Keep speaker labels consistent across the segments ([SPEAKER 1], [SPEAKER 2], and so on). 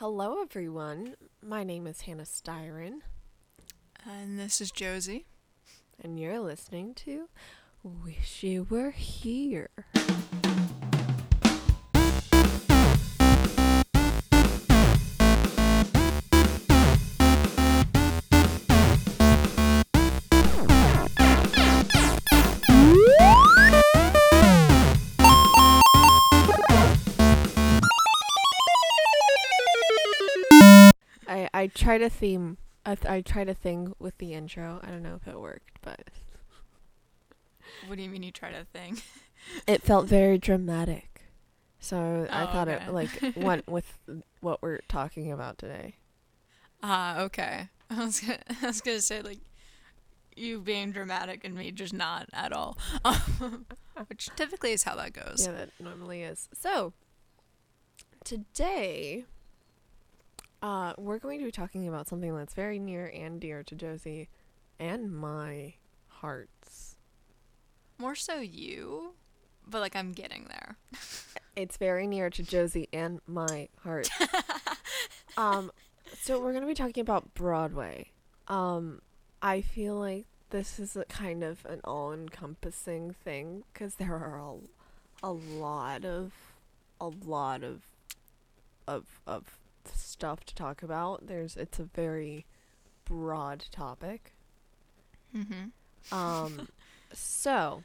[SPEAKER 1] Hello, everyone. My name is Hannah Styron,
[SPEAKER 2] And this is Josie.
[SPEAKER 1] and you're listening to Wish You Were Here. I I tried a theme. I, th- I tried a thing with the intro. I don't know if it worked, but
[SPEAKER 2] What do you mean you tried a thing?
[SPEAKER 1] it felt very dramatic. So I
[SPEAKER 2] Oh,
[SPEAKER 1] thought
[SPEAKER 2] okay.
[SPEAKER 1] it like went with what we're talking about today.
[SPEAKER 2] Ah, okay. I was gonna, I was gonna say like you being dramatic and me just not at all, which typically is how that goes.
[SPEAKER 1] Yeah, that normally is. So today, uh, we're going to be talking about something that's very near and dear to Josie and my hearts.
[SPEAKER 2] More so you, but like I'm getting there.
[SPEAKER 1] It's very near to Josie and my heart. um, so we're gonna be talking about Broadway. Um, I feel like this is a kind of an all-encompassing thing because there are a, a lot of, a lot of, of of stuff to talk about. There's it's a very broad topic.
[SPEAKER 2] Mm-hmm.
[SPEAKER 1] Um, so,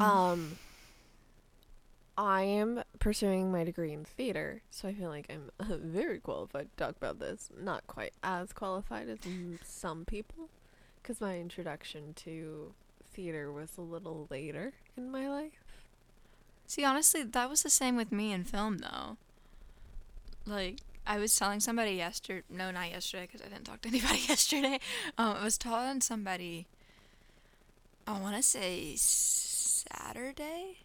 [SPEAKER 1] um, I am pursuing my degree in theater, so I feel like I'm very qualified to talk about this. Not quite as qualified as some people, because my introduction to theater was a little later in my life.
[SPEAKER 2] See, honestly, that was the same with me in film though. Like I was telling somebody yesterday. No, not yesterday, because I didn't talk to anybody yesterday. Um, I was telling somebody. I want to say Saturday.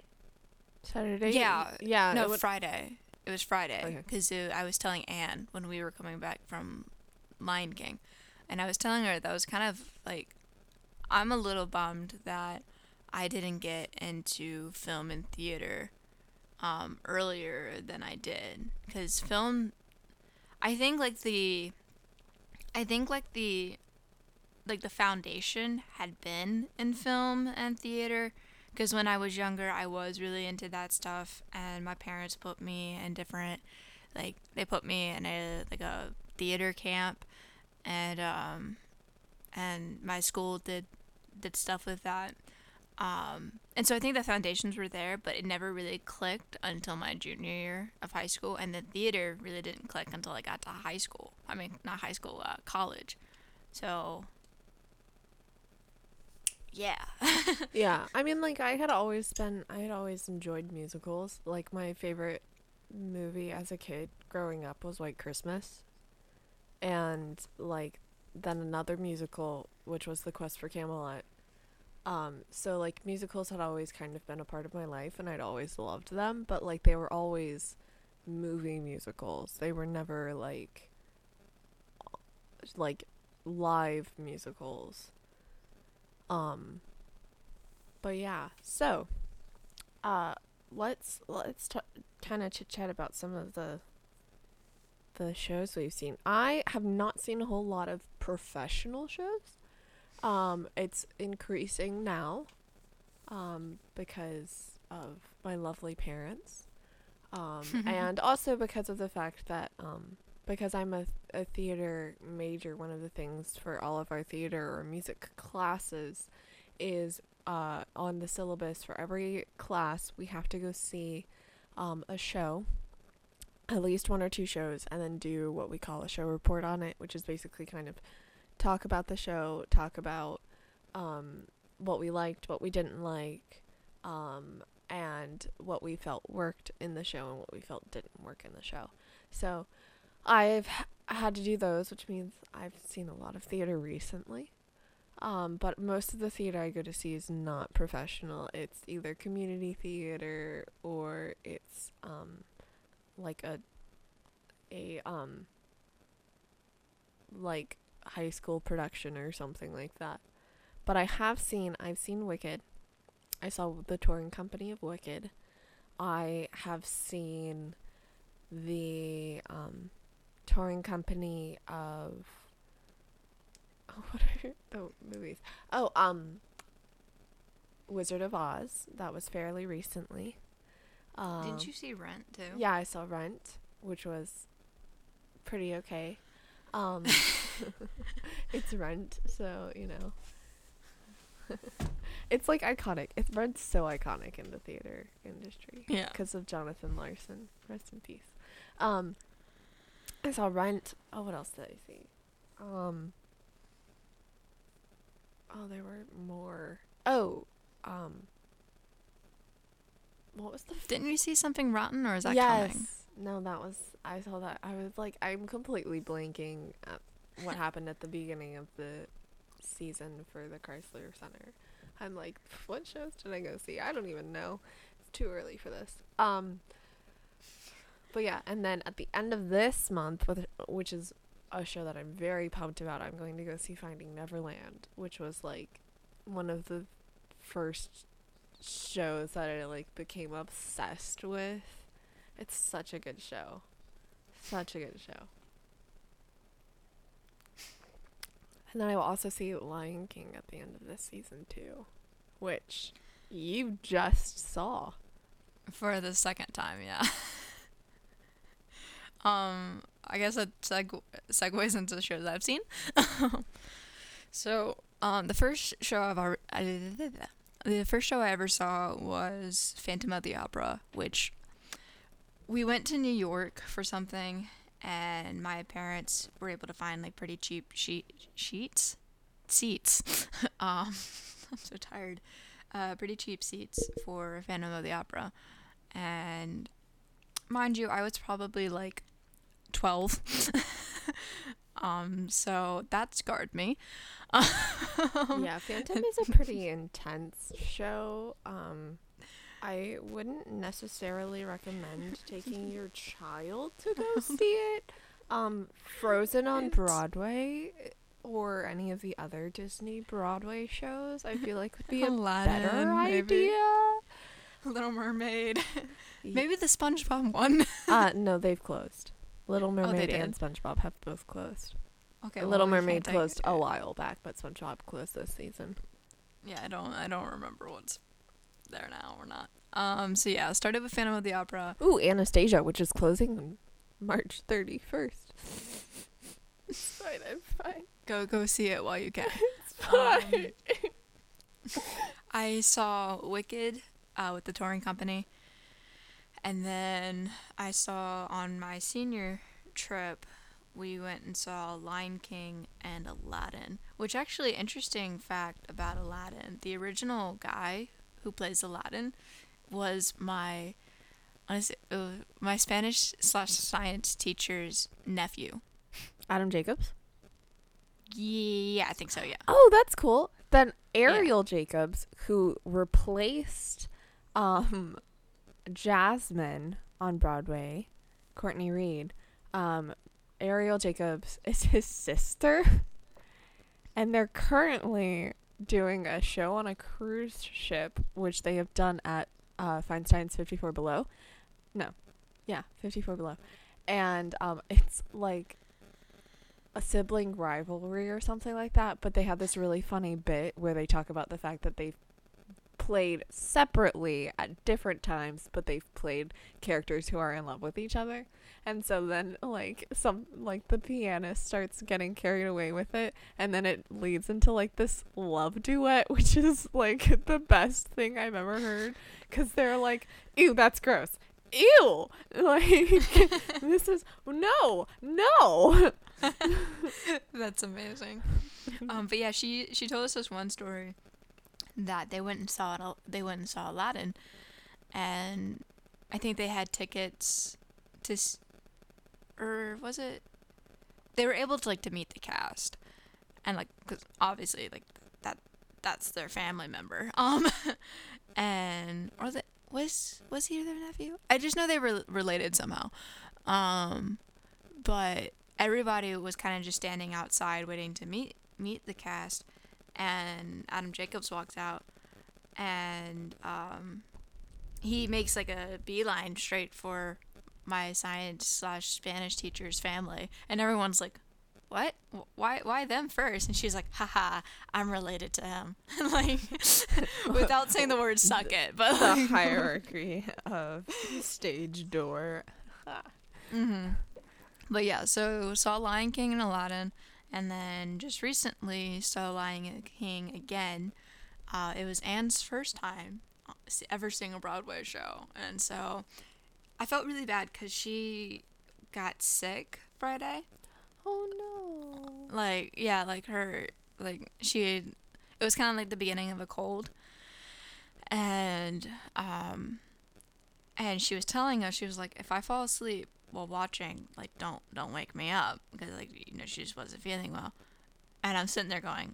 [SPEAKER 1] Saturday.
[SPEAKER 2] Yeah,
[SPEAKER 1] yeah.
[SPEAKER 2] no,
[SPEAKER 1] it would-
[SPEAKER 2] Friday. It was Friday
[SPEAKER 1] Okay.
[SPEAKER 2] because I was telling Anne when we were coming back from Lion King, and I was telling her that I was kind of like, I'm a little bummed that I didn't get into film and theater um, earlier than I did because film. I think like the, I think like the, like the foundation had been in film and theater because when I was younger, I was really into that stuff, and my parents put me in different, like they put me in a like a theater camp, and um, and my school did did stuff with that, um, and so I think the foundations were there, but it never really clicked until my junior year of high school, and the theater really didn't click until I got to high school. I mean, not high school, uh, college. So. Yeah.
[SPEAKER 1] yeah i mean like i had always been i had always enjoyed musicals like my favorite movie as a kid growing up was white christmas and like then another musical which was the quest for camelot um so like musicals had always kind of been a part of my life and i'd always loved them but like they were always movie musicals. They were never like like live musicals. Um but yeah. So uh let's let's t- kind of chit chat about some of the the shows we've seen. I have not seen a whole lot of professional shows um it's increasing now um because of my lovely parents. Um and also because of the fact that um because I'm a, a theater major, one of the things for all of our theater or music classes is uh, on the syllabus for every class, we have to go see um, a show, at least one or two shows, and then do what we call a show report on it, which is basically kind of talk about the show, talk about um, what we liked, what we didn't like, um, and what we felt worked in the show and what we felt didn't work in the show. So, I've had to do those, which means I've seen a lot of theater recently. Um, but most of the theater I go to see is not professional. It's either community theater or it's um, like a a um like high school production or something like that. But I have seen I've seen Wicked. I saw the touring company of Wicked. I have seen the touring company of oh, what are the movies? Oh, um, Wizard of Oz. That was fairly recently. Um,
[SPEAKER 2] Didn't you see Rent too?
[SPEAKER 1] Yeah, I saw Rent, which was pretty okay. Um, it's Rent, so you know. it's like iconic. It's Rent's so iconic in the theater industry.
[SPEAKER 2] Yeah.
[SPEAKER 1] Because of Jonathan Larson. Rest in peace. Um, I saw Rent. Oh, what else did I see? Um. Oh, there were more. Oh, um. What was the
[SPEAKER 2] Didn't you see something rotten, or is that
[SPEAKER 1] yes.
[SPEAKER 2] coming?
[SPEAKER 1] No, that was I saw that. I was like I'm completely blanking at what happened at the beginning of the season for the Chrysler Center. I'm like, what shows did I go see? I don't even know. It's too early for this. Um But yeah, and then at the end of this month with which is a show that I'm very pumped about, I'm going to go see Finding Neverland, which was like one of the first shows that I like became obsessed with. It's such a good show. Such a good show. And then I will also see Lion King at the end of this season too, which you just saw.
[SPEAKER 2] For the second time, yeah. um, I guess that seg- segues into the shows I've seen. so, um, the first show I've already, the first show I ever saw was Phantom of the Opera, which we went to New York for something, and my parents were able to find like pretty cheap sheet sheets, seats. um, I'm so tired. Uh, pretty cheap seats for Phantom of the Opera, and mind you, I was probably like twelve. um, so that scarred me.
[SPEAKER 1] yeah, Phantom is a pretty intense show. Um, I wouldn't necessarily recommend taking your child to go see it. Um, Frozen on Broadway or any of the other Disney Broadway shows, I feel like would be a
[SPEAKER 2] Aladdin,
[SPEAKER 1] better
[SPEAKER 2] maybe.
[SPEAKER 1] idea.
[SPEAKER 2] Little Mermaid. Maybe the SpongeBob one.
[SPEAKER 1] Uh, no, they've closed. Little
[SPEAKER 2] Oh,
[SPEAKER 1] Mermaid and SpongeBob have both closed.
[SPEAKER 2] okay,
[SPEAKER 1] Little
[SPEAKER 2] well,
[SPEAKER 1] Mermaid closed a while back, but SpongeBob closed this season.
[SPEAKER 2] Yeah, I don't. I don't remember what's there now or not. Um. So yeah, started with Phantom of the Opera.
[SPEAKER 1] Ooh, Anastasia, which is closing on March 31st. it's fine, I'm fine.
[SPEAKER 2] Go go see it while you can.
[SPEAKER 1] It's fine.
[SPEAKER 2] I saw Wicked uh, with the touring company, and then I saw on my senior trip, we went and saw Lion King and Aladdin. Which actually, interesting fact about Aladdin: the original guy who plays Aladdin was my honestly, uh, my Spanish slash science teacher's nephew.
[SPEAKER 1] Adam Jacobs?
[SPEAKER 2] Yeah, I think so. Yeah.
[SPEAKER 1] Oh, that's cool. Then Arielle Jacobs, who replaced um, Jasmine on Broadway, Courtney Reed, um, Arielle Jacobs is his sister. And they're currently doing a show on a cruise ship, which they have done at uh, Feinstein's 54 Below. No. Yeah, 54 Below. And um, it's like a sibling rivalry or something like that, but they have this really funny bit where they talk about the fact that they've played separately at different times, but they've played characters who are in love with each other. And so then like some like the pianist starts getting carried away with it and then it leads into like this love duet which is like the best thing I've ever heard cuz they're like ew that's gross. Ew. Like this is no. No.
[SPEAKER 2] That's amazing. um, but yeah, she she told us this one story that they went and saw it. They went and saw Aladdin, and I think they had tickets to, or was it? They were able to like to meet the cast, and like because obviously like that that's their family member. Um, and or the was was he their nephew? I just know they were related somehow. Um, but everybody was kind of just standing outside waiting to meet meet the cast and Adam Jacobs walks out and um he makes like a beeline straight for my science slash Spanish teacher's family, and everyone's like, "What? Why? Why them first? And she's like, "Haha, I'm related to him." like, without saying the word "suck it," but
[SPEAKER 1] the
[SPEAKER 2] like,
[SPEAKER 1] hierarchy of stage door.
[SPEAKER 2] hmm But yeah, so saw Lion King and Aladdin, and then just recently saw Lion King again. Uh, it was Anne's first time uh, ever seeing a Broadway show, and so I felt really bad because she got sick Friday.
[SPEAKER 1] Oh no.
[SPEAKER 2] Like yeah, like her like she had, it was kind of like the beginning of a cold, and um, and she was telling us she was like if I fall asleep while watching like don't don't wake me up because like you know she just wasn't feeling well, and I'm sitting there going.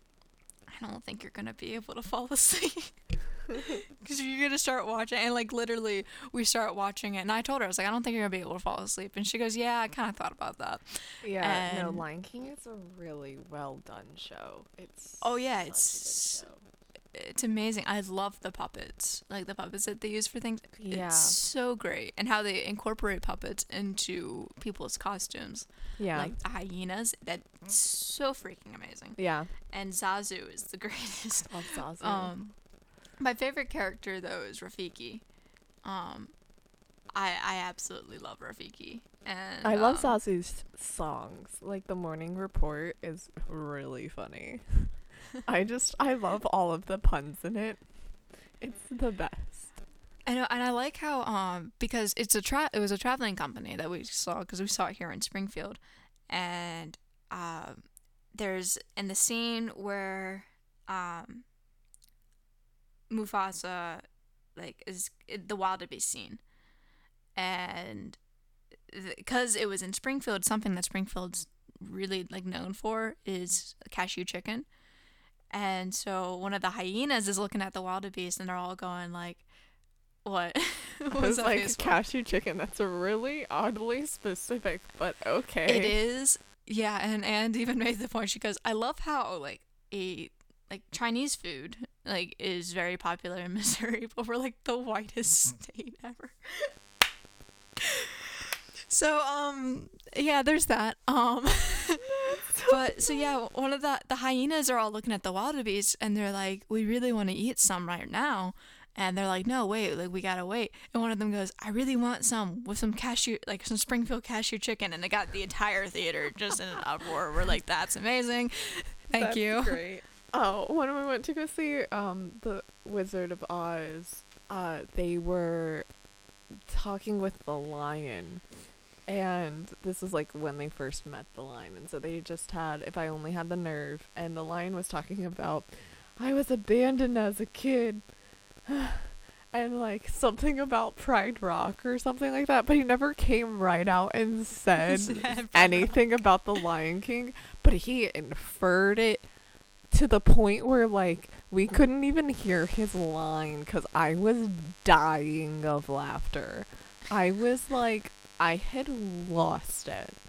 [SPEAKER 2] I don't think you're gonna be able to fall asleep because you're gonna start watching and like literally we start watching it and I told her I was like I don't think you're gonna be able to fall asleep and she goes yeah I kind of thought about that
[SPEAKER 1] Yeah, no,
[SPEAKER 2] And-
[SPEAKER 1] Lion King is a really well done show. It's
[SPEAKER 2] Oh, yeah,
[SPEAKER 1] such a good
[SPEAKER 2] it's-. It's amazing. I love the puppets, like the puppets that they use for things.
[SPEAKER 1] Yeah.
[SPEAKER 2] It's so great, and how they incorporate puppets into people's costumes,
[SPEAKER 1] yeah,
[SPEAKER 2] like the hyenas. That's so freaking amazing.
[SPEAKER 1] yeah.
[SPEAKER 2] And Zazu is the greatest.
[SPEAKER 1] Love Zazu.
[SPEAKER 2] Um, my favorite character though is Rafiki. Um, I I absolutely love Rafiki, and
[SPEAKER 1] I love
[SPEAKER 2] um,
[SPEAKER 1] Zazu's songs. Like the Morning Report is really funny. I just I love all of the puns in it. It's the best.
[SPEAKER 2] I know, and I like how um because it's a tra- it was a traveling company that we saw because we saw it here in Springfield, and um there's in the scene where um Mufasa like is the wildebeest scene, and because it was in Springfield, something that Springfield's really like known for is cashew chicken. And so one of the hyenas is looking at the wildebeest, and they're all going like, "What?" What
[SPEAKER 1] was like cashew chicken. That's a really oddly specific, but okay.
[SPEAKER 2] It is, yeah. And and even made the point. She goes, "I love how like a like Chinese food like is very popular in Missouri, but we're like the whitest mm-hmm. state ever." So um yeah, there's that. Um but so yeah, one of the the hyenas are all looking at the wildebeest and they're like, "We really want to eat some right now." And they're like, "No, wait, like we got to wait." And one of them goes, "I really want some with some cashew like some Springfield cashew chicken." And they got the entire theater just in an uproar. We're like, "That's amazing." Thank
[SPEAKER 1] That's
[SPEAKER 2] you.
[SPEAKER 1] Great. Oh, when we went to go see um the Wizard of Oz, uh, they were talking with the lion, and this is like when they first met the lion, and so they just had "If I Only Had the Nerve," and the lion was talking about, "I was abandoned as a kid." And like something about Pride Rock or something like that, but he never came right out and said anything about the Lion King, but he inferred it to the point where like we couldn't even hear his line cuz I was dying of laughter. I was like I had lost it.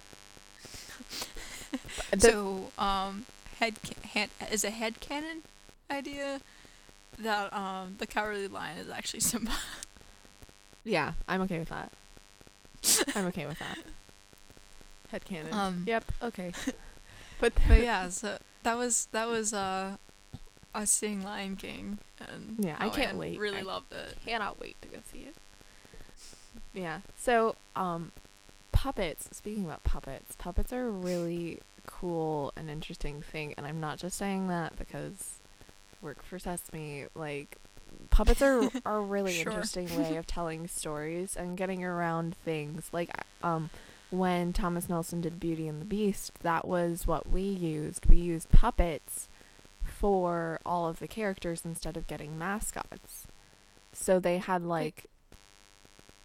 [SPEAKER 2] So um head head is a headcanon idea that um the cowardly lion is actually Simba.
[SPEAKER 1] yeah, I'm okay with that. I'm okay with that. Headcanon.
[SPEAKER 2] Um,
[SPEAKER 1] yep, okay. But
[SPEAKER 2] But yeah, so that was that was uh us seeing Lion King and
[SPEAKER 1] Yeah, I can't
[SPEAKER 2] Anne
[SPEAKER 1] wait.
[SPEAKER 2] Really
[SPEAKER 1] I
[SPEAKER 2] loved it.
[SPEAKER 1] cannot wait to go see it. Yeah. So, um, puppets. Speaking about puppets, puppets are a really cool and interesting thing, and I'm not just saying that because work for Sesame. Like, puppets are are a really
[SPEAKER 2] Sure.
[SPEAKER 1] interesting way of telling stories and getting around things. Like, um, when Thomas Nelson did Beauty and the Beast, that was what we used. We used puppets for all of the characters instead of getting mascots. So they had like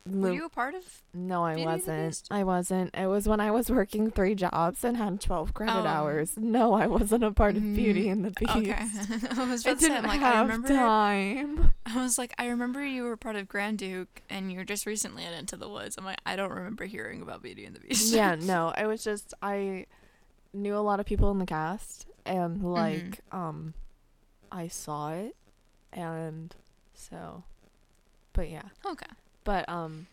[SPEAKER 2] Were you a part of?
[SPEAKER 1] no, I
[SPEAKER 2] Beauty
[SPEAKER 1] wasn't. I wasn't. It was when I was working three jobs and had 12 credit
[SPEAKER 2] Oh.
[SPEAKER 1] hours. No, I wasn't a part of Beauty
[SPEAKER 2] Mm,
[SPEAKER 1] and the Beast.
[SPEAKER 2] Okay. I was
[SPEAKER 1] I
[SPEAKER 2] to say,
[SPEAKER 1] didn't
[SPEAKER 2] I'm like, I remember.
[SPEAKER 1] time.
[SPEAKER 2] I was like, I remember you were part of Grand Duke, and you're just recently in Into the Woods. I'm like, I don't remember hearing about Beauty and the Beast.
[SPEAKER 1] yeah, no, I was just I knew a lot of people in the cast and
[SPEAKER 2] Mm-hmm.
[SPEAKER 1] like um I saw it and so but yeah.
[SPEAKER 2] Okay.
[SPEAKER 1] But um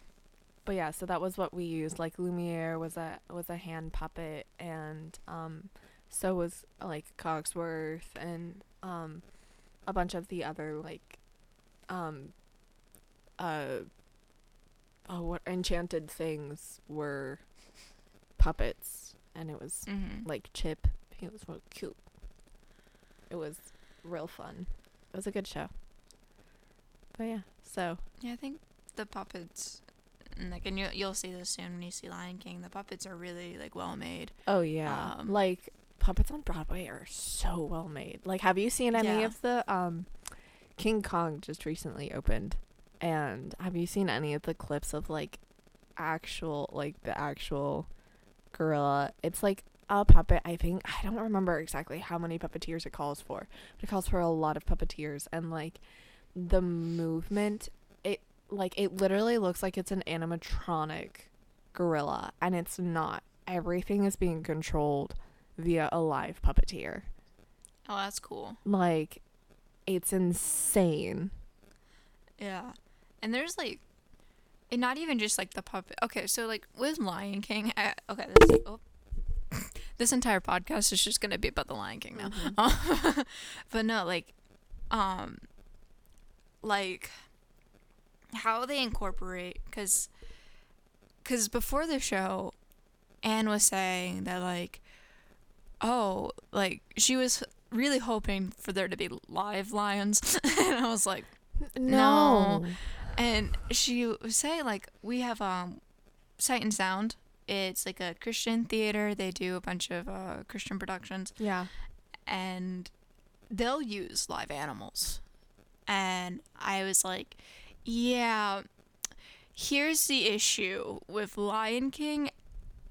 [SPEAKER 1] but yeah, so that was what we used. Like Lumiere was a was a hand puppet, and um, so was like Cogsworth and um, a bunch of the other like um, uh, oh, what enchanted things were puppets, and it was
[SPEAKER 2] Mm-hmm.
[SPEAKER 1] like Chip. He was real cute. It was real fun. It was a good show. But yeah, so
[SPEAKER 2] Yeah, I think the puppets, and like, and you you'll see this soon when you see Lion King. The puppets are really like well made.
[SPEAKER 1] oh yeah,
[SPEAKER 2] Um,
[SPEAKER 1] like puppets on Broadway are so well made. Like, have you seen any
[SPEAKER 2] Yeah.
[SPEAKER 1] of the um, King Kong just recently opened, and have you seen any of the clips of like actual like the actual gorilla? It's like a puppet. I think I don't remember exactly how many puppeteers it calls for, but it calls for a lot of puppeteers, and like the movement, it like it literally looks like it's an animatronic gorilla, and it's not. Everything is being controlled via a live puppeteer.
[SPEAKER 2] Oh, that's cool.
[SPEAKER 1] Like, it's insane.
[SPEAKER 2] Yeah, and there's like, and not even just like the puppet. Okay, so like with Lion King, I, okay, this oh, this entire podcast is just gonna be about the Lion King now. but no, like, um, like how they incorporate because because before the show, Anne was saying that like, oh, like she was really hoping for there to be live lions, and I was like. No. And she was saying like we have um Sight and Sound. It's like a Christian theater. They do a bunch of uh, Christian productions
[SPEAKER 1] Yeah.
[SPEAKER 2] and they'll use live animals. And I was like, yeah, here's the issue with Lion King.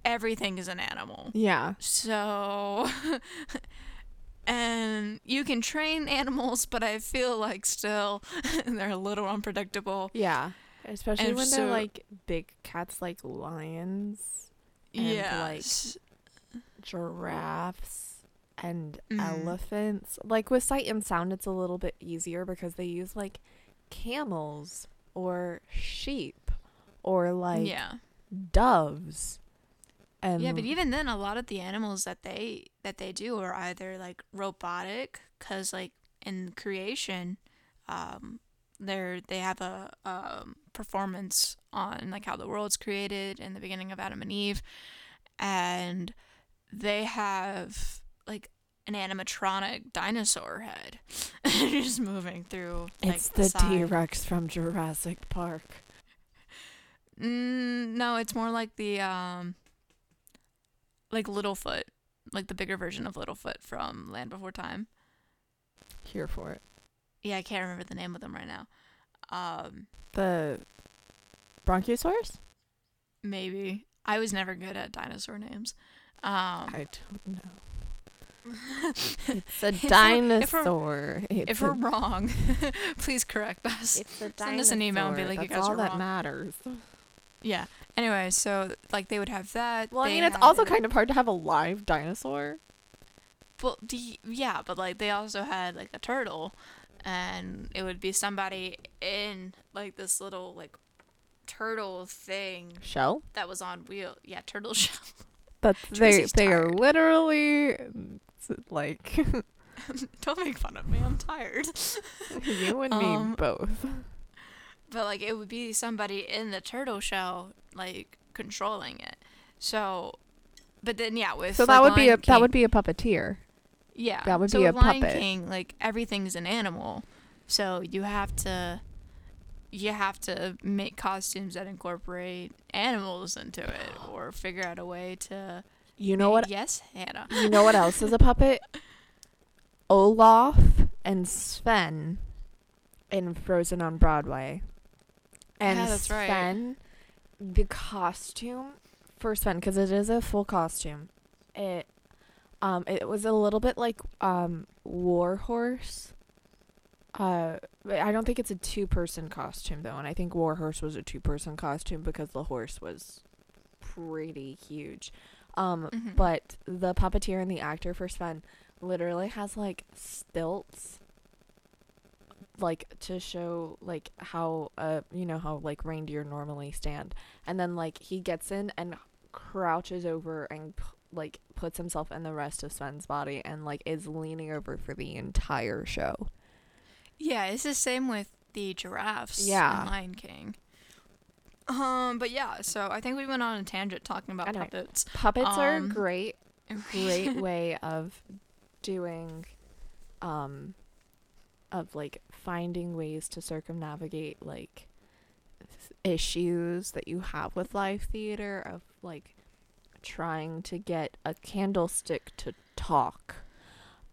[SPEAKER 2] Everything is an animal.
[SPEAKER 1] Yeah.
[SPEAKER 2] So, and you can train animals, but I feel like still they're a little unpredictable.
[SPEAKER 1] Yeah. Especially
[SPEAKER 2] And
[SPEAKER 1] when
[SPEAKER 2] so-
[SPEAKER 1] they're like big cats like lions, And,
[SPEAKER 2] yeah.
[SPEAKER 1] like, giraffes, and
[SPEAKER 2] Mhm.
[SPEAKER 1] elephants. Like with sight and sound, it's a little bit easier because they use like camels or sheep or like
[SPEAKER 2] yeah.
[SPEAKER 1] doves. And
[SPEAKER 2] Yeah, but even then, a lot of the animals that they that they do are either like robotic, cause like in creation, um, they're they have a um, performance on like how the world's created in the beginning of Adam and Eve, and they have like an animatronic dinosaur head just moving through. Like,
[SPEAKER 1] it's the. T Rex from Jurassic Park.
[SPEAKER 2] Mm, no, it's more like the um like Littlefoot, like the bigger version of Littlefoot from Land Before Time.
[SPEAKER 1] Here for it.
[SPEAKER 2] Yeah, I can't remember the name of them right now. Um,
[SPEAKER 1] The Bronchiosaurus?
[SPEAKER 2] maybe I was never good at dinosaur names. Um,
[SPEAKER 1] I don't know. It's a
[SPEAKER 2] If we're- if we're-
[SPEAKER 1] dinosaur.
[SPEAKER 2] If we're wrong, please correct us. Send us an email and be
[SPEAKER 1] dinosaur.
[SPEAKER 2] like, you
[SPEAKER 1] That's
[SPEAKER 2] guys
[SPEAKER 1] all
[SPEAKER 2] are
[SPEAKER 1] that
[SPEAKER 2] wrong.
[SPEAKER 1] matters.
[SPEAKER 2] Yeah. Anyway, so like they would have that.
[SPEAKER 1] Well, I mean, it's also kind of hard to have a live dinosaur.
[SPEAKER 2] Well, the, yeah, but like they also had like a turtle, and it would be somebody in like this little like turtle thing
[SPEAKER 1] Shell?
[SPEAKER 2] that was on wheel. Yeah, turtle shell.
[SPEAKER 1] That's they. They are literally like
[SPEAKER 2] Don't make fun of me. I'm tired.
[SPEAKER 1] you and me
[SPEAKER 2] Um,
[SPEAKER 1] both.
[SPEAKER 2] But like it would be somebody in the turtle shell like controlling it. So, but then yeah, with
[SPEAKER 1] So
[SPEAKER 2] like,
[SPEAKER 1] that would be a
[SPEAKER 2] Lion
[SPEAKER 1] that would be a puppeteer.
[SPEAKER 2] Yeah.
[SPEAKER 1] That would
[SPEAKER 2] so
[SPEAKER 1] be a
[SPEAKER 2] Lion
[SPEAKER 1] puppet.
[SPEAKER 2] King, like everything's an animal. So you have to you have to make costumes that incorporate animals into it or figure out a way to
[SPEAKER 1] You know what?
[SPEAKER 2] Yes, Hannah.
[SPEAKER 1] You know what else is a puppet? Olaf and Sven in Frozen on Broadway. And
[SPEAKER 2] Yeah, that's right.
[SPEAKER 1] Sven, the costume for Sven, because it is a full costume. It, um, it was a little bit like um Warhorse. Uh, I don't think it's a two-person costume though, and I think Warhorse was a two-person costume because the horse was pretty huge. Um,
[SPEAKER 2] Mhm.
[SPEAKER 1] but the puppeteer and the actor for Sven literally has like stilts like to show like how uh you know how like reindeer normally stand and then like he gets in and crouches over and p- like puts himself in the rest of Sven's body and like is leaning over for the entire show.
[SPEAKER 2] Yeah, it's the same with the giraffes
[SPEAKER 1] Yeah.
[SPEAKER 2] in Lion King. Um, but yeah, so I think we went on a tangent talking about
[SPEAKER 1] Anyway.
[SPEAKER 2] puppets.
[SPEAKER 1] Puppets are
[SPEAKER 2] Um,
[SPEAKER 1] great great way of doing um of like finding ways to circumnavigate like th- issues that you have with live theater of like trying to get a candlestick to talk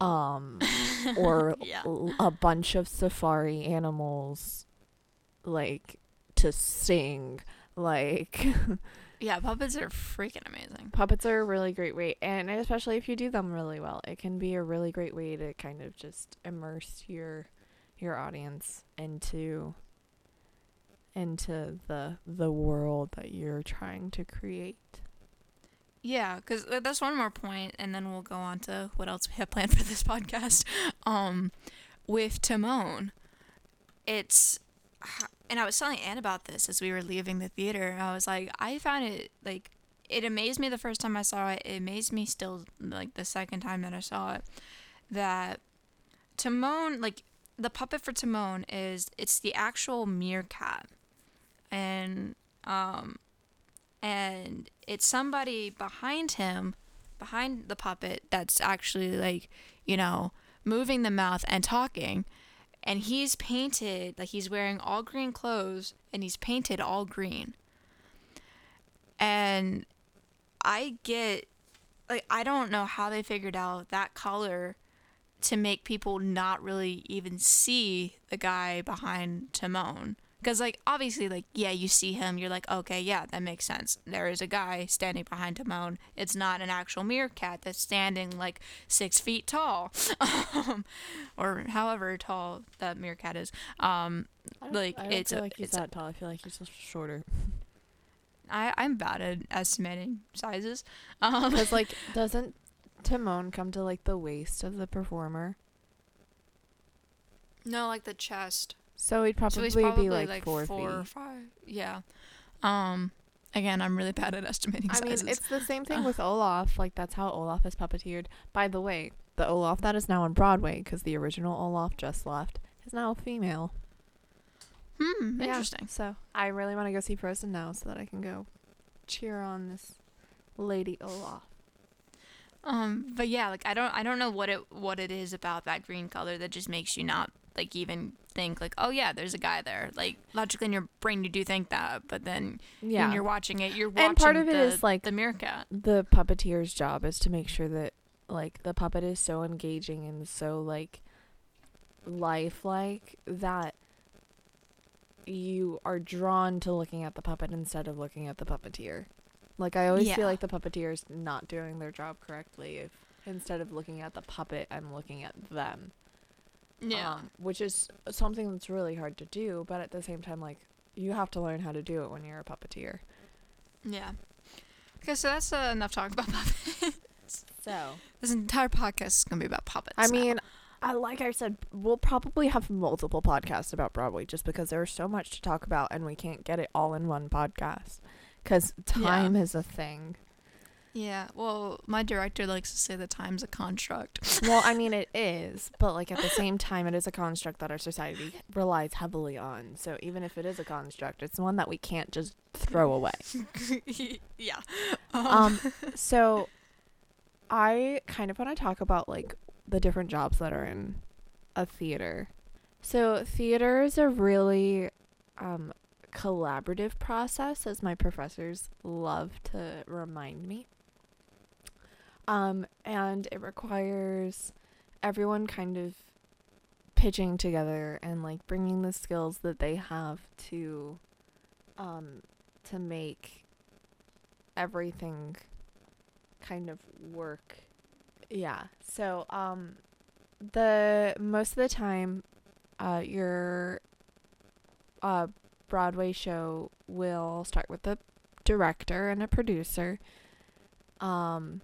[SPEAKER 1] um or
[SPEAKER 2] Yeah.
[SPEAKER 1] l- a bunch of safari animals like to sing like
[SPEAKER 2] Yeah, puppets are freaking amazing.
[SPEAKER 1] puppets are a really great way and especially if you do them really well it can be a really great way to kind of just immerse your your audience into into the the world that you're trying to create
[SPEAKER 2] Yeah, because that's one more point, and then we'll go on to what else we have planned for this podcast. Um, with Timon, it's, and I was telling Anne about this as we were leaving the theater. I was like, I found it like, it amazed me the first time I saw it. It amazed me still like the second time that I saw it. That Timon, like the puppet for Timon, is it's the actual meerkat, and um, and it's somebody behind him, behind the puppet, that's actually like, you know, moving the mouth and talking. And he's painted, like, he's wearing all green clothes and he's painted all green. And I get, like, I don't know how they figured out that color to make people not really even see the guy behind Timon. Because, like, obviously, like, yeah, you see him, you're like, okay, yeah, that makes sense. There is a guy standing behind Timon. It's not an actual meerkat that's standing, like, six feet tall. um, or however tall that meerkat is. Um, Like, it's
[SPEAKER 1] feel
[SPEAKER 2] a-
[SPEAKER 1] like he's
[SPEAKER 2] it's a-
[SPEAKER 1] that tall i feel like he's shorter
[SPEAKER 2] I, I'm bad at estimating sizes. Um,
[SPEAKER 1] because like doesn't timon come to like the waist of the performer
[SPEAKER 2] no, like the chest.
[SPEAKER 1] So he'd probably,
[SPEAKER 2] so he's
[SPEAKER 1] be like,
[SPEAKER 2] like,
[SPEAKER 1] four,
[SPEAKER 2] four or five. Yeah. Um, again, I'm really bad at estimating
[SPEAKER 1] I mean,
[SPEAKER 2] sizes.
[SPEAKER 1] it's the same thing with Olaf. Like that's how Olaf is puppeteered. By the way, the Olaf that is now on Broadway because the original Olaf just left is now a female.
[SPEAKER 2] hmm,
[SPEAKER 1] Yeah,
[SPEAKER 2] interesting.
[SPEAKER 1] So I really want to go see Frozen now so that I can go cheer on this lady Olaf.
[SPEAKER 2] Um, but yeah, like I don't, I don't know what it, what it is about that green color that just makes you not like even think like, oh yeah, there's a guy there. Like logically in your brain you do think that, but then
[SPEAKER 1] Yeah.
[SPEAKER 2] when you're watching it, you're watching
[SPEAKER 1] And part of it
[SPEAKER 2] the,
[SPEAKER 1] is, like-
[SPEAKER 2] the meerkat.
[SPEAKER 1] the puppeteer's job is to make sure that like the puppet is so engaging and so like lifelike that you are drawn to looking at the puppet instead of looking at the puppeteer. Like I always
[SPEAKER 2] Yeah.
[SPEAKER 1] feel like the puppeteer is not doing their job correctly if instead of looking at the puppet I'm looking at them.
[SPEAKER 2] Yeah.
[SPEAKER 1] Um, which is something that's really hard to do, but at the same time like you have to learn how to do it when you're a puppeteer.
[SPEAKER 2] yeah. Okay, so that's uh, enough talk about puppets.
[SPEAKER 1] So,
[SPEAKER 2] this entire podcast is gonna be about puppets.
[SPEAKER 1] I
[SPEAKER 2] now.
[SPEAKER 1] mean, I like I said, we'll probably have multiple podcasts about Broadway just because there's so much to talk about and we can't get it all in one podcast because time is a thing.
[SPEAKER 2] Yeah. Well, my director likes to say that time's a construct.
[SPEAKER 1] Well, I mean, it is, but like at the same time, it is a construct that our society relies heavily on. So even if it is a construct, it's one that we can't just throw away.
[SPEAKER 2] yeah.
[SPEAKER 1] Um, so I kind of want to talk about like the different jobs that are in a theater. So theater is a really um collaborative process as my professors love to remind me. Um and it requires everyone kind of pitching together and like bringing the skills that they have to um to make everything kind of work. Yeah. So, um the most of the time uh your uh Broadway show will start with a director and a producer. Um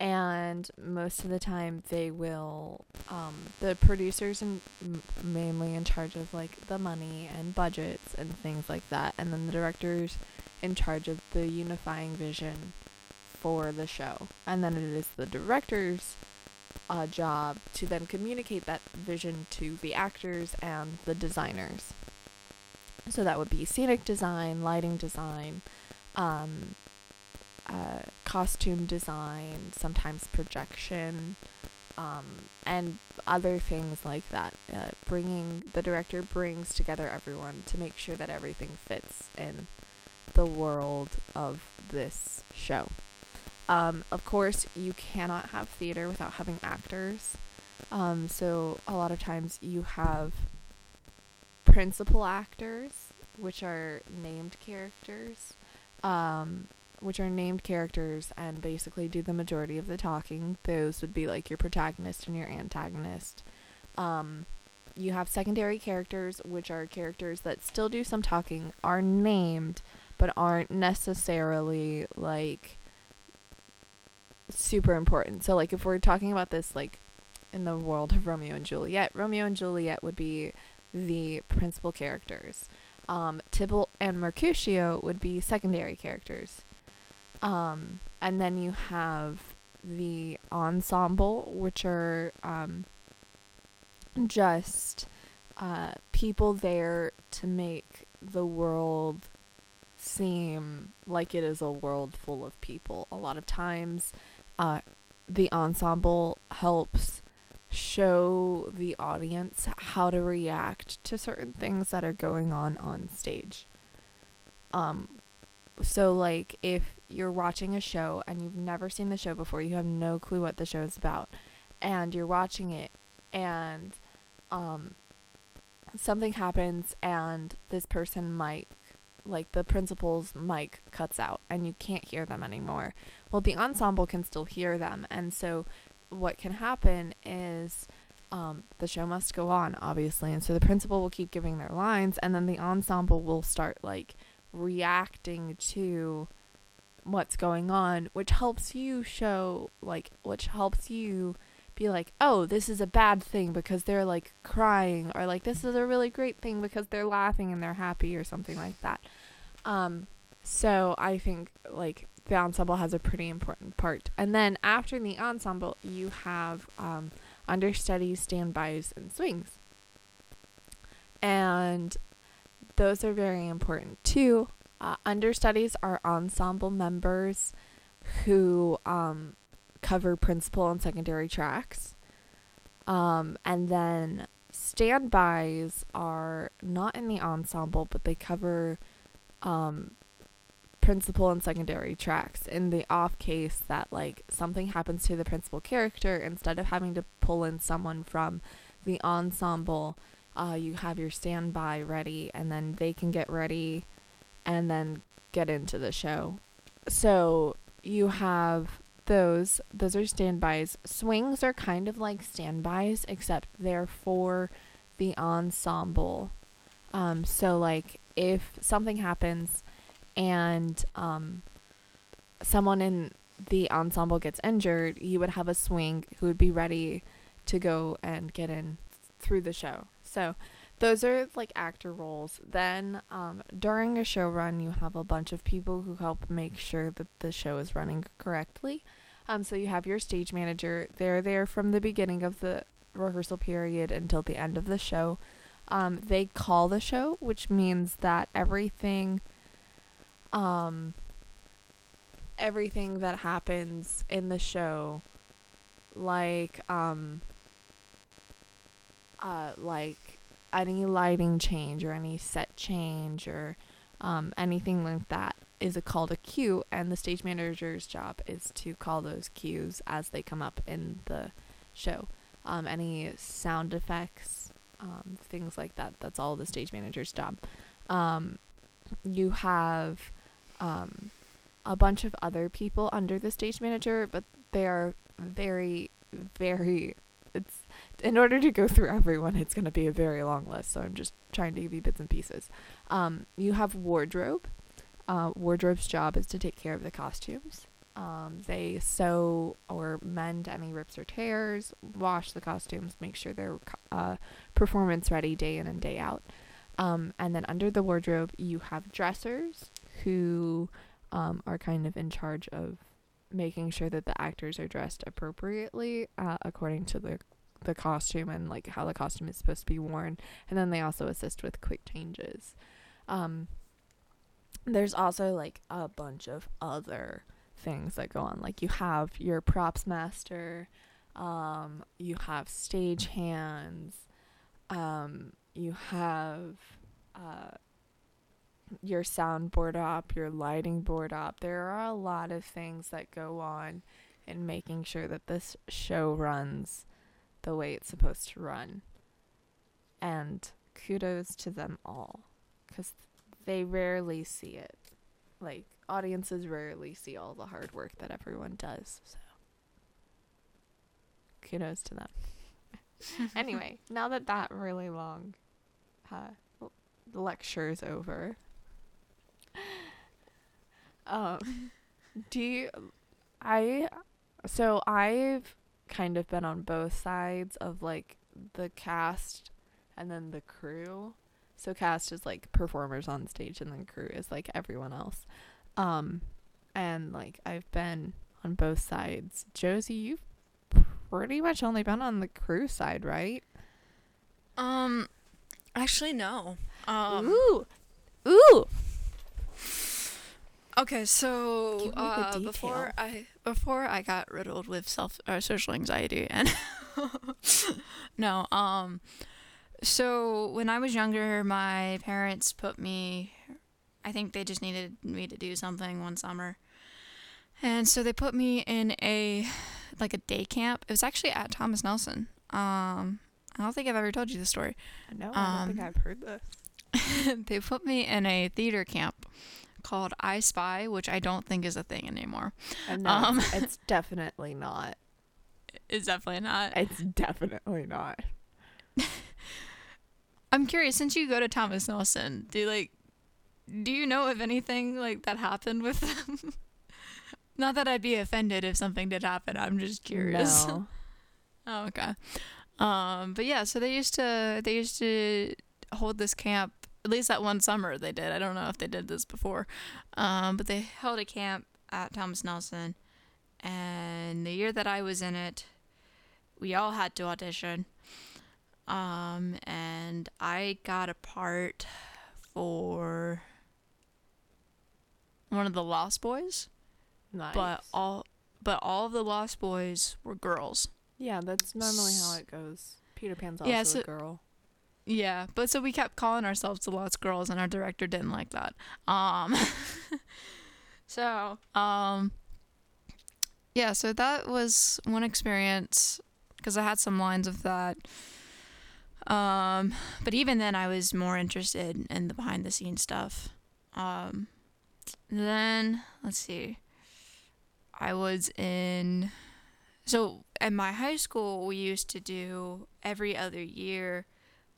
[SPEAKER 1] and most of the time they will um, the producers and m- mainly in charge of like the money and budgets and things like that and then the directors in charge of the unifying vision for the show. And then it is the director's uh, job to then communicate that vision to the actors and the designers. So that would be scenic design lighting design um, uh, costume design, sometimes projection, um, and other things like that. Uh, bringing the director brings together everyone to make sure that everything fits in the world of this show. Um, of course, you cannot have theater without having actors. Um, so a lot of times you have principal actors, which are named characters. Um, which are named characters and basically do the majority of the talking. Those would be like your protagonist and your antagonist. Um, you have secondary characters, which are characters that still do some talking, are named, but aren't necessarily like super important. So, like, if we're talking about this, like, in the world of Romeo and Juliet, Romeo and Juliet would be the principal characters. Um, Tybalt and Mercutio would be secondary characters. Um, and then you have the ensemble, which are um, just uh, people there to make the world seem like it is a world full of people. A lot of times, uh, the ensemble helps show the audience how to react to certain things that are going on on stage. Um, so like if you're watching a show and you've never seen the show before, you have no clue what the show is about, and you're watching it, and um, something happens, and this person mic, like the principal's mic, cuts out, and you can't hear them anymore. Well, the ensemble can still hear them, and so what can happen is. Um, the show must go on, obviously, and so the principal will keep giving their lines, and then the ensemble will start like reacting to what's going on, which helps you show, like, which helps you be like, oh, this is a bad thing because they're like crying, or like, this is a really great thing because they're laughing and they're happy, or something like that. Um, so I think, like, the ensemble has a pretty important part. And then after the ensemble, you have um, understudies, standbys, and swings. And those are very important too. Uh, understudies are ensemble members who um, cover principal and secondary tracks. Um, and then standbys are not in the ensemble, but they cover um, principal and secondary tracks in the off case that like something happens to the principal character instead of having to pull in someone from the ensemble uh, you have your standby ready and then they can get ready and then get into the show. So you have those those are standbys. Swings are kind of like standbys except they're for the ensemble. Um so like if something happens and um someone in the ensemble gets injured, you would have a swing who would be ready to go and get in through the show. So those are like actor roles. Then um, during a show run, you have a bunch of people who help make sure that the show is running correctly. Um, so you have your stage manager. They're there from the beginning of the rehearsal period until the end of the show. Um, they call the show, which means that everything, um, everything that happens in the show, like um, uh, like any lighting change or any set change or um, anything like that is a call to cue, and the stage manager's job is to call those cues as they come up in the show. Um, any sound effects, um, things like that. That's all the stage manager's job. Um, you have um, a bunch of other people under the stage manager, but they are very, very. In order to go through everyone, it's going to be a very long list. So I'm just trying to give you bits and pieces. Um, you have wardrobe. Uh, wardrobe's job is to take care of the costumes. Um, they sew or mend any rips or tears, wash the costumes, make sure they're uh, performance ready day in and day out. Um, and then under the wardrobe, you have dressers who um, are kind of in charge of making sure that the actors are dressed appropriately uh, according to the the costume and like how the costume is supposed to be worn. And then they also assist with quick changes. Um, there's also like a bunch of other things that go on. Like you have your props master, um, you have stage hands, um, you have uh, your soundboard up your lighting board up There are a lot of things that go on in making sure that this show runs the way it's supposed to run. And kudos to them all because they rarely see it. Like, audiences rarely see all the hard work that everyone does. So, kudos to them. anyway, now that that really long uh, lecture is over, um, do you, I, so I've kind of been on both sides of like the cast and then the crew. So cast is like performers on stage and then crew is like everyone else. Um and like I've been on both sides. Josie, you've pretty much only been on the crew side, right?
[SPEAKER 2] Um actually no. Um
[SPEAKER 1] Ooh. Ooh.
[SPEAKER 2] Okay, so
[SPEAKER 1] Give me the
[SPEAKER 2] uh, before I before I got riddled with self uh, social anxiety and no, um, so when I was younger, my parents put me. I think they just needed me to do something one summer, and so they put me in a like a day camp. It was actually at Thomas Nelson. Um, I don't think I've ever told you this story.
[SPEAKER 1] No, I don't think
[SPEAKER 2] Um,
[SPEAKER 1] I've heard this.
[SPEAKER 2] they put me in a theater camp called I Spy, which I don't think is a thing anymore.
[SPEAKER 1] No,
[SPEAKER 2] um,
[SPEAKER 1] it's, definitely not.
[SPEAKER 2] It's definitely not.
[SPEAKER 1] It's definitely not.
[SPEAKER 2] I'm curious, since you go to Thomas Nelson, do you like do you know if anything like that happened with them? Not that I'd be offended if something did happen. I'm just curious.
[SPEAKER 1] No.
[SPEAKER 2] oh, okay. Um, but yeah, so they used to they used to hold this camp at least that one summer they did. I don't know if they did this before. Um, but they held a camp at Thomas Nelson and the year that I was in it, we all had to audition. Um, and I got a part for one of the Lost Boys,
[SPEAKER 1] Nice.
[SPEAKER 2] but all but all of the Lost Boys were girls.
[SPEAKER 1] yeah, that's normally how it goes. Peter Pan's also
[SPEAKER 2] Yeah, so-
[SPEAKER 1] a girl.
[SPEAKER 2] Yeah, but so we kept calling ourselves the Lost Girls, and our director didn't like that. Um, so um, yeah, so that was one experience because I had some lines of that. Um, but even then, I was more interested in the behind the scenes stuff. Um, then let's see, I was in. So at my high school, we used to do every other year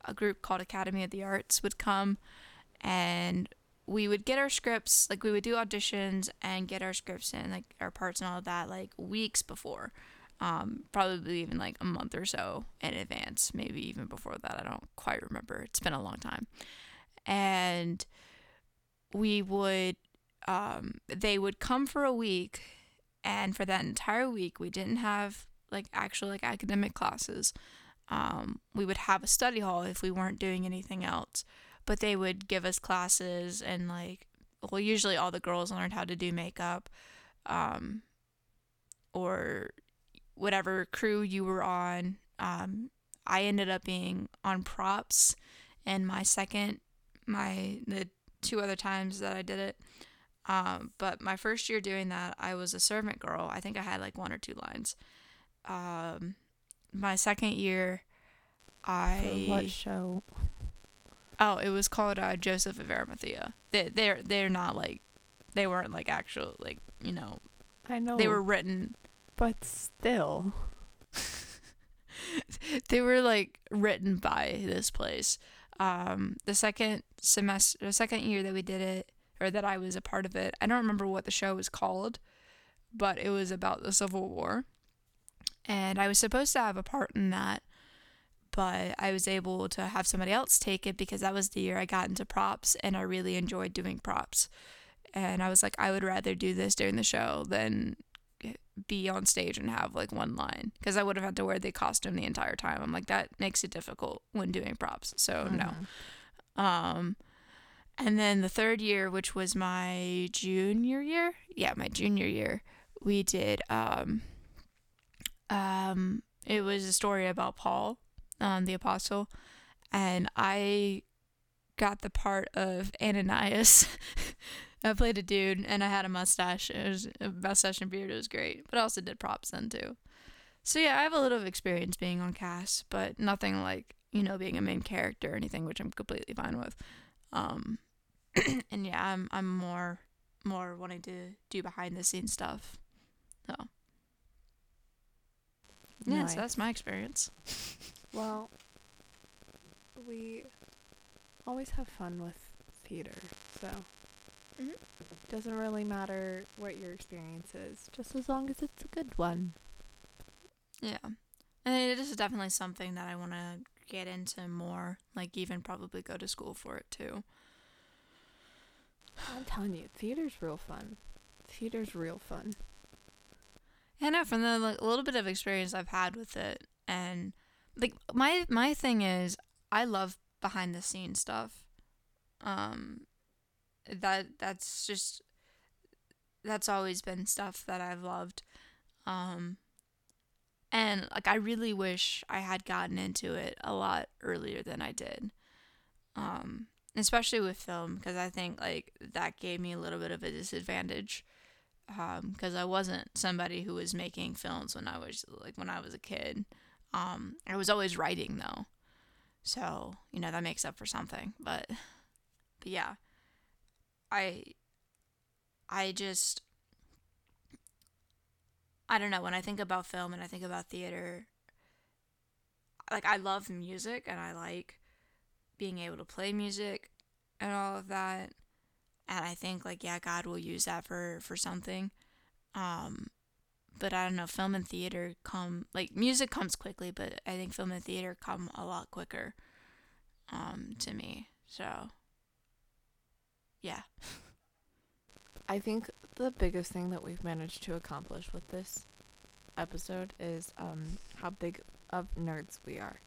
[SPEAKER 2] a group called Academy of the Arts would come and we would get our scripts, like we would do auditions and get our scripts and like our parts and all of that, like weeks before. Um, probably even like a month or so in advance, maybe even before that. I don't quite remember. It's been a long time. And we would, um, they would come for a week, and for that entire week, we didn't have like actual like academic classes um, we would have a study hall if we weren't doing anything else. But they would give us classes and like, well, usually all the girls learned how to do makeup, um, or whatever crew you were on. Um, I ended up being on props, and my second, my the two other times that I did it. Um, but my first year doing that, I was a servant girl. I think I had like one or two lines. Um, my second year, I
[SPEAKER 1] For what show?
[SPEAKER 2] oh, it was called uh, Joseph of Arimathea. They they're they're not like they weren't like actual like you know
[SPEAKER 1] I know.
[SPEAKER 2] they were written
[SPEAKER 1] but still.
[SPEAKER 2] they were like written by this place. Um, the second semester, the second year that we did it, or that I was a part of it, I don't remember what the show was called. but it was about the Civil War. And I was supposed to have a part in that, but I was able to have somebody else take it because that was the year I got into props and I really enjoyed doing props. And I was like, I would rather do this during the show than be on stage and have like one line because I would have had to wear the costume the entire time. I'm like, that makes it difficult when doing props. So,
[SPEAKER 1] Mm-hmm.
[SPEAKER 2] no. Um, and then the third year, which was my junior year, yeah, my junior year, we did. Um, um, it was a story about Paul, um, the apostle, and I got the part of Ananias. I played a dude, and I had a mustache. It was a mustache and beard. It was great, but I also did props then too. So yeah, I have a little experience being on cast, but nothing like you know being a main character or anything, which I'm completely fine with. Um, and yeah, I'm I'm more more wanting to do behind the scenes stuff. So yeah, so that's my experience.
[SPEAKER 1] Well, we always have fun with theater, so
[SPEAKER 2] Mhm.
[SPEAKER 1] doesn't really matter what your experience is, just as long as it's a good one.
[SPEAKER 2] Yeah, and it is definitely something that I want to get into more. Like even probably go to school for it too.
[SPEAKER 1] I'm telling you, theater's real fun. Theater's real fun.
[SPEAKER 2] I know from the like, little bit of experience I've had with it, and like my my thing is I love behind the scenes stuff. Um, that that's just that's always been stuff that I've loved. Um, and like I really wish I had gotten into it a lot earlier than I did. Um, especially with film because I think like that gave me a little bit of a disadvantage because I wasn't somebody who was making films when I was like when I was a kid. Um, I was always writing though, so you know that makes up for something. But, but yeah, I, I just, I don't know when I think about film and I think about theater. Like I love music and I like being able to play music and all of that and I think like yeah, God will use that for for something. Um, but I don't know, film and theater come like music comes quickly, but I think film and theater come a lot quicker. Um, to me, so yeah,
[SPEAKER 1] I think the biggest thing that we've managed to accomplish with this episode is um how big of nerds we are.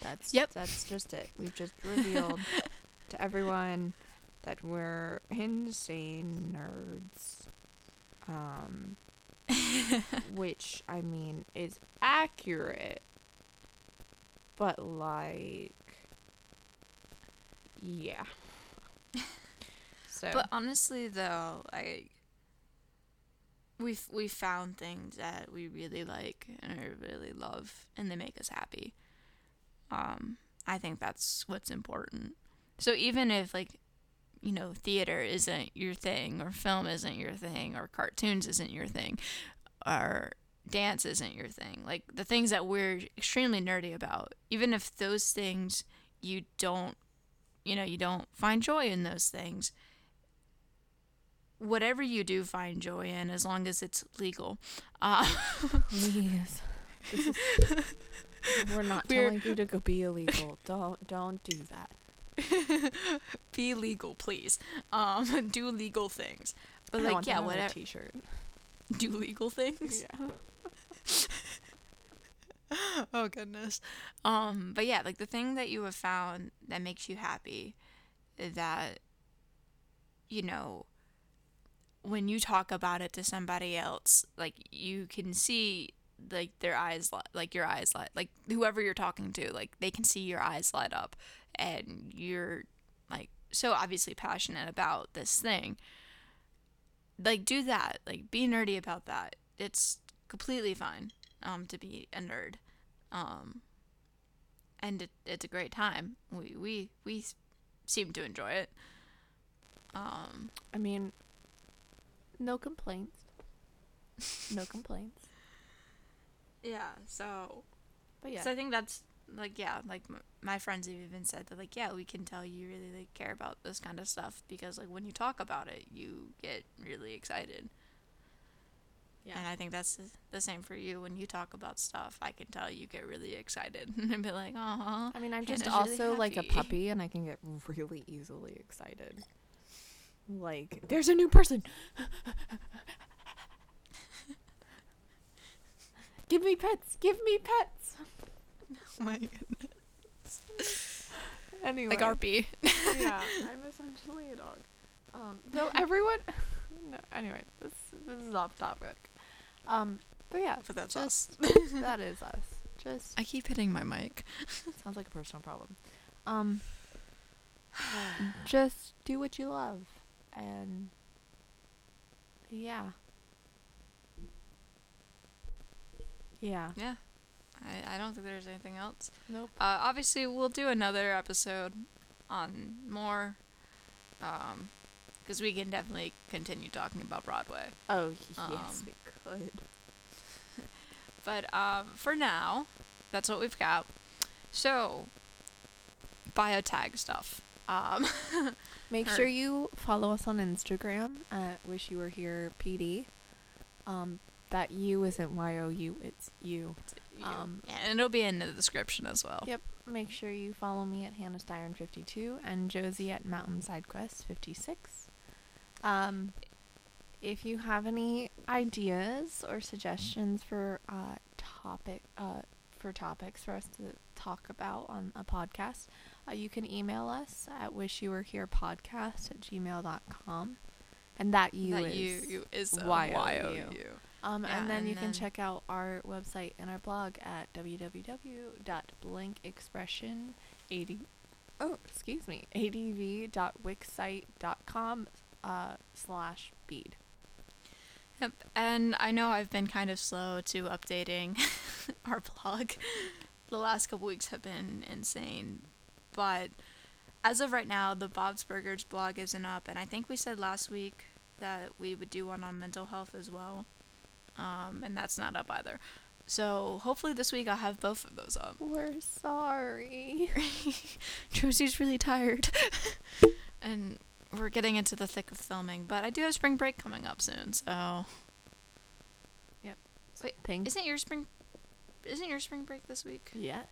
[SPEAKER 1] That's
[SPEAKER 2] Yep.
[SPEAKER 1] that's just it. We've just revealed to everyone that we're insane nerds. Um which I mean is accurate. But like yeah. So
[SPEAKER 2] but honestly though, I we we found things that we really like and really love, and they make us happy. Um, I think that's what's important. So even if like you know theater isn't your thing or film isn't your thing or cartoons isn't your thing or dance isn't your thing like the things that we're extremely nerdy about even if those things you don't you know you don't find joy in those things whatever you do find joy in as long as it's legal uh,
[SPEAKER 1] Please. Is, we're not
[SPEAKER 2] We're-
[SPEAKER 1] telling you to go be illegal. Don't don't do that.
[SPEAKER 2] be legal please um do legal things but
[SPEAKER 1] I
[SPEAKER 2] like yeah
[SPEAKER 1] on a
[SPEAKER 2] whatever
[SPEAKER 1] T-shirt.
[SPEAKER 2] do legal things
[SPEAKER 1] Yeah.
[SPEAKER 2] oh goodness um but yeah like the thing that you have found that makes you happy that you know when you talk about it to somebody else like you can see like their eyes li- like your eyes light like whoever you're talking to like they can see your eyes light up and you're like so obviously passionate about this thing. Like do that. Like be nerdy about that. It's completely fine um to be a nerd. Um and it, it's a great time. We we we seem to enjoy it. Um
[SPEAKER 1] I mean, no complaints. No complaints.
[SPEAKER 2] Yeah so
[SPEAKER 1] But yeah,
[SPEAKER 2] so i think that's like yeah like m- my friends have even said that like yeah we can tell you really like care about this kind of stuff because like when you talk about it you get really excited
[SPEAKER 1] Yeah.
[SPEAKER 2] And I think that's the- same for you when you talk about stuff. I can tell you get really excited and be like, "Aw."
[SPEAKER 1] I mean, I'm
[SPEAKER 2] Hannah's
[SPEAKER 1] just
[SPEAKER 2] really
[SPEAKER 1] also like a puppy, and I can get really easily excited. Like, there's a new person. Give me pets. Give me pets.
[SPEAKER 2] Oh my goodness.
[SPEAKER 1] Anyway,
[SPEAKER 2] Like RP.
[SPEAKER 1] yeah, I'm essentially a dog. Um, so everyone. no, anyway, this this is off topic. Um, but yeah,
[SPEAKER 2] But that's
[SPEAKER 1] just
[SPEAKER 2] us.
[SPEAKER 1] that is us. Just
[SPEAKER 2] I keep hitting my mic.
[SPEAKER 1] sounds like a personal problem. Um, just do what you love, and yeah, yeah.
[SPEAKER 2] Yeah. I, I don't think there's anything else.
[SPEAKER 1] Nope.
[SPEAKER 2] Uh, obviously, we'll do another episode on more. Um, because we can definitely continue talking about Broadway.
[SPEAKER 1] Oh yes,
[SPEAKER 2] Um,
[SPEAKER 1] we could.
[SPEAKER 2] But um, for now, that's what we've got. So, biotag stuff. Um,
[SPEAKER 1] Make sure you follow us on Instagram at Wish You Were Here PD. Um, that U isn't Y O U, it's you. Um,
[SPEAKER 2] and it'll be in the description as well.
[SPEAKER 1] Yep. Make sure you follow me at Hannah Styron 52 and Josie at Mountainside Quest 56. Um, if you have any ideas or suggestions for uh, topic uh, for topics for us to talk about on a podcast, uh, you can email us at wishyouwereherepodcast at gmail.com. And that you
[SPEAKER 2] that
[SPEAKER 1] is
[SPEAKER 2] you, you is a
[SPEAKER 1] Y-O-U.
[SPEAKER 2] Y-O-U.
[SPEAKER 1] Um,
[SPEAKER 2] Yeah,
[SPEAKER 1] and then
[SPEAKER 2] and
[SPEAKER 1] you can check out our website and our blog at www.blinkexpression80 oh excuse me adv.wixsite.com uh, slash bead.
[SPEAKER 2] Yep. And I know I've been kind of slow to updating our blog. The last couple weeks have been insane. But as of right now, the Bob's Burgers blog isn't up. And I think we said last week that we would do one on mental health as well. Um, and that's not up either. So hopefully this week I'll have both of those up.
[SPEAKER 1] We're sorry.
[SPEAKER 2] Josie's really tired. and we're getting into the thick of filming. But I do have spring break coming up soon. So Yep. Wait,
[SPEAKER 1] Thanks.
[SPEAKER 2] isn't your spring isn't your spring break this week?
[SPEAKER 1] Yes.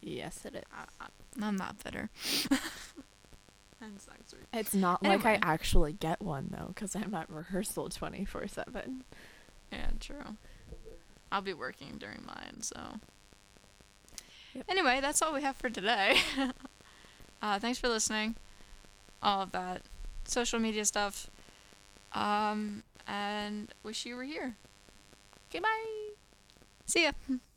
[SPEAKER 1] Yes, it is.
[SPEAKER 2] I, I, I'm not bitter. Next week.
[SPEAKER 1] It's not like I actually get one though, because I'm at rehearsal 24 7.
[SPEAKER 2] Yeah, true. I'll be working during mine, so.
[SPEAKER 1] Yep.
[SPEAKER 2] Anyway, that's all we have for today. uh, thanks for listening. All of that. Social media stuff. Um, and wish you were here.
[SPEAKER 1] Okay, bye.
[SPEAKER 2] See ya.